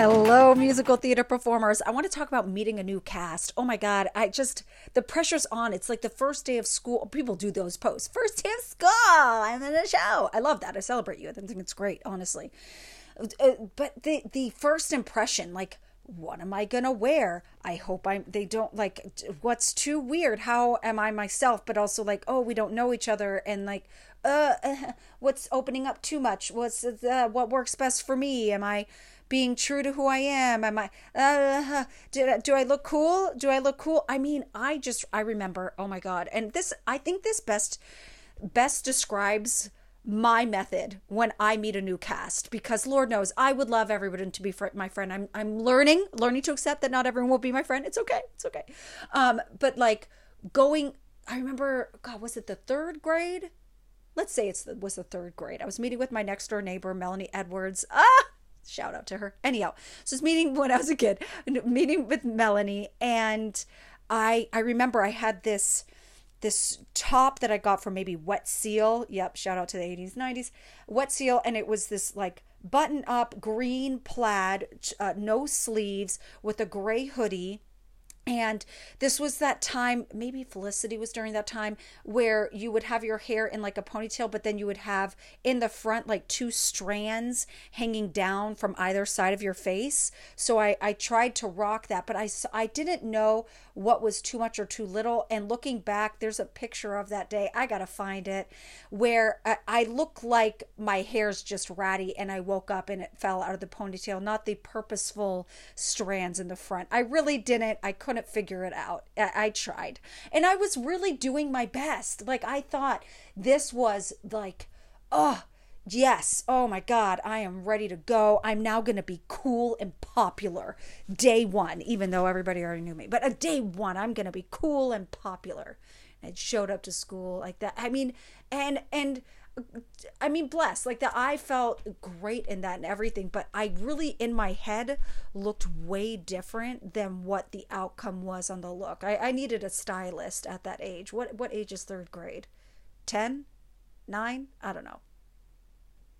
Hello, musical theater performers. I want to talk about meeting a new cast. Oh my God, I just, the pressure's on. It's like the first day of school. People do those posts. First day of school, I'm in a show. I love that. I celebrate you. I think it's great, honestly. Uh, but the, the first impression, like, what am I gonna wear? I hope I'm. They don't like. What's too weird? How am I myself? But also like, oh, we don't know each other, and like, uh, what's opening up too much? What's uh, what works best for me? Am I being true to who I am? Am I, uh, do I look cool? Do I look cool? I mean, I just, I remember, oh my God. And this, I think this best, best describes my method when I meet a new cast because Lord knows I would love everyone to be fr- my friend. I'm I'm learning learning to accept that not everyone will be my friend. It's okay. It's okay. Um but like going I remember god was it the 3rd grade? Let's say it's was the 3rd grade. I was meeting with my next door neighbor Melanie Edwards. Ah shout out to her. Anyhow, so it's meeting when I was a kid, meeting with Melanie, and I I remember I had this this top that I got from maybe Wet Seal. Yep, shout out to the 80s, 90s. Wet Seal, and it was this like button up green plaid, uh, no sleeves, with a gray hoodie and this was that time, maybe Felicity was during that time, where you would have your hair in like a ponytail, but then you would have in the front like two strands hanging down from either side of your face. So I, I tried to rock that, but I, I didn't know what was too much or too little. And looking back, there's a picture of that day. I got to find it where I, I look like my hair's just ratty and I woke up and it fell out of the ponytail, not the purposeful strands in the front. I really didn't. I couldn't couldn't figure it out. I, I tried. And I was really doing my best. Like, I thought this was like, oh, yes, oh my God, I am ready to go. I'm now going to be cool and popular day one, even though everybody already knew me. But a day one, I'm going to be cool and popular. And showed up to school like that. I mean, and, and, I mean, bless. Like that, I felt great in that and everything, but I really, in my head, looked way different than what the outcome was on the look. I, I needed a stylist at that age. What what age is third grade? Ten, nine? I don't know.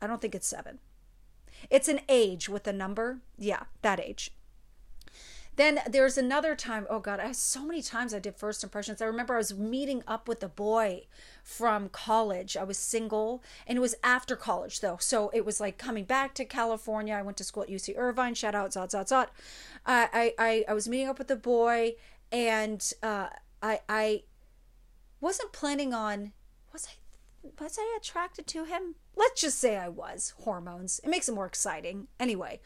I don't think it's seven. It's an age with a number. Yeah, that age. Then there's another time. Oh God, I have so many times I did first impressions. I remember I was meeting up with a boy from college. I was single, and it was after college though, so it was like coming back to California. I went to school at UC Irvine. Shout out, zot zot zot. I I I was meeting up with a boy, and uh, I I wasn't planning on. Was I was I attracted to him? Let's just say I was hormones. It makes it more exciting. Anyway,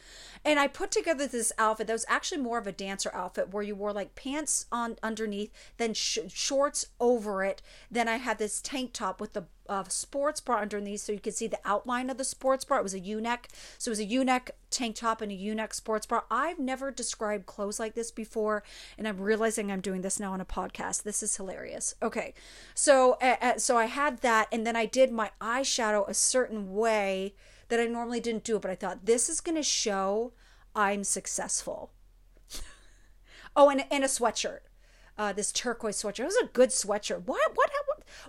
and I put together this outfit that was actually more of a dancer outfit where you wore like pants on underneath, then sh- shorts over it. Then I had this tank top with the uh, sports bra underneath so you could see the outline of the sports bra. It was a U-neck. So it was a U-neck tank top and a U-neck sports bra. I've never described clothes like this before and I'm realizing I'm doing this now on a podcast. This is hilarious. Okay. So uh, so I had that and then I did my eyeshadow a certain way that I normally didn't do it, but I thought this is going to show I'm successful. oh, and, and a sweatshirt uh, this turquoise sweatshirt. It was a good sweatshirt. What, what,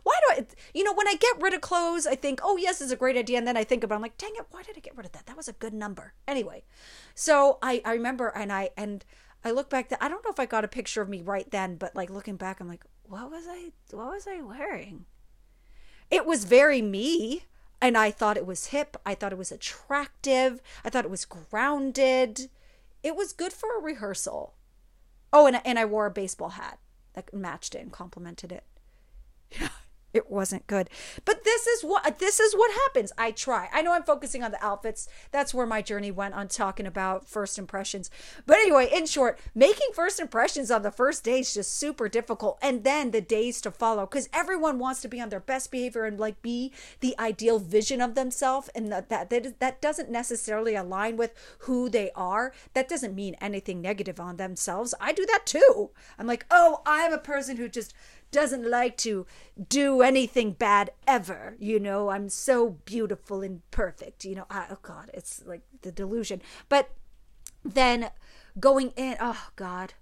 why do I, you know, when I get rid of clothes, I think, oh, yes, it's a great idea. And then I think about, it, I'm like, dang it, why did I get rid of that? That was a good number. Anyway, so I, I remember and I, and I look back, I don't know if I got a picture of me right then, but like looking back, I'm like, what was I, what was I wearing? It was very me. And I thought it was hip. I thought it was attractive. I thought it was grounded. It was good for a rehearsal. Oh, and, and I wore a baseball hat that matched it and complemented it. Yeah. it wasn't good. But this is what this is what happens. I try. I know I'm focusing on the outfits. That's where my journey went on talking about first impressions. But anyway, in short, making first impressions on the first day is just super difficult and then the days to follow cuz everyone wants to be on their best behavior and like be the ideal vision of themselves and that that that, that doesn't necessarily align with who they are. That doesn't mean anything negative on themselves. I do that too. I'm like, "Oh, I'm a person who just doesn't like to do anything bad ever. You know, I'm so beautiful and perfect. You know, I, oh God, it's like the delusion. But then going in, oh God,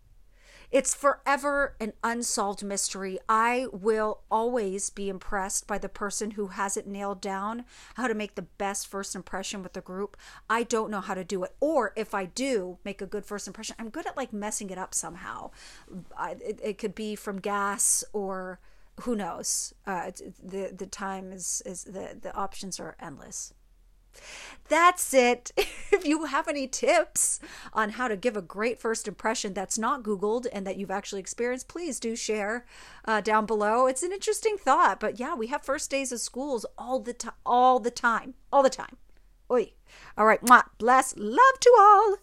it's forever an unsolved mystery. I will always be impressed by the person who has it nailed down how to make the best first impression with the group. I don't know how to do it. Or if I do make a good first impression, I'm good at like messing it up somehow. I, it, it could be from gas or who knows. Uh, the the time is is the the options are endless. That's it. If you have any tips on how to give a great first impression that's not Googled and that you've actually experienced, please do share uh, down below. It's an interesting thought, but yeah, we have first days of schools all the time, all the time, all the time. Oi. All right. Mwah. Bless. Love to all.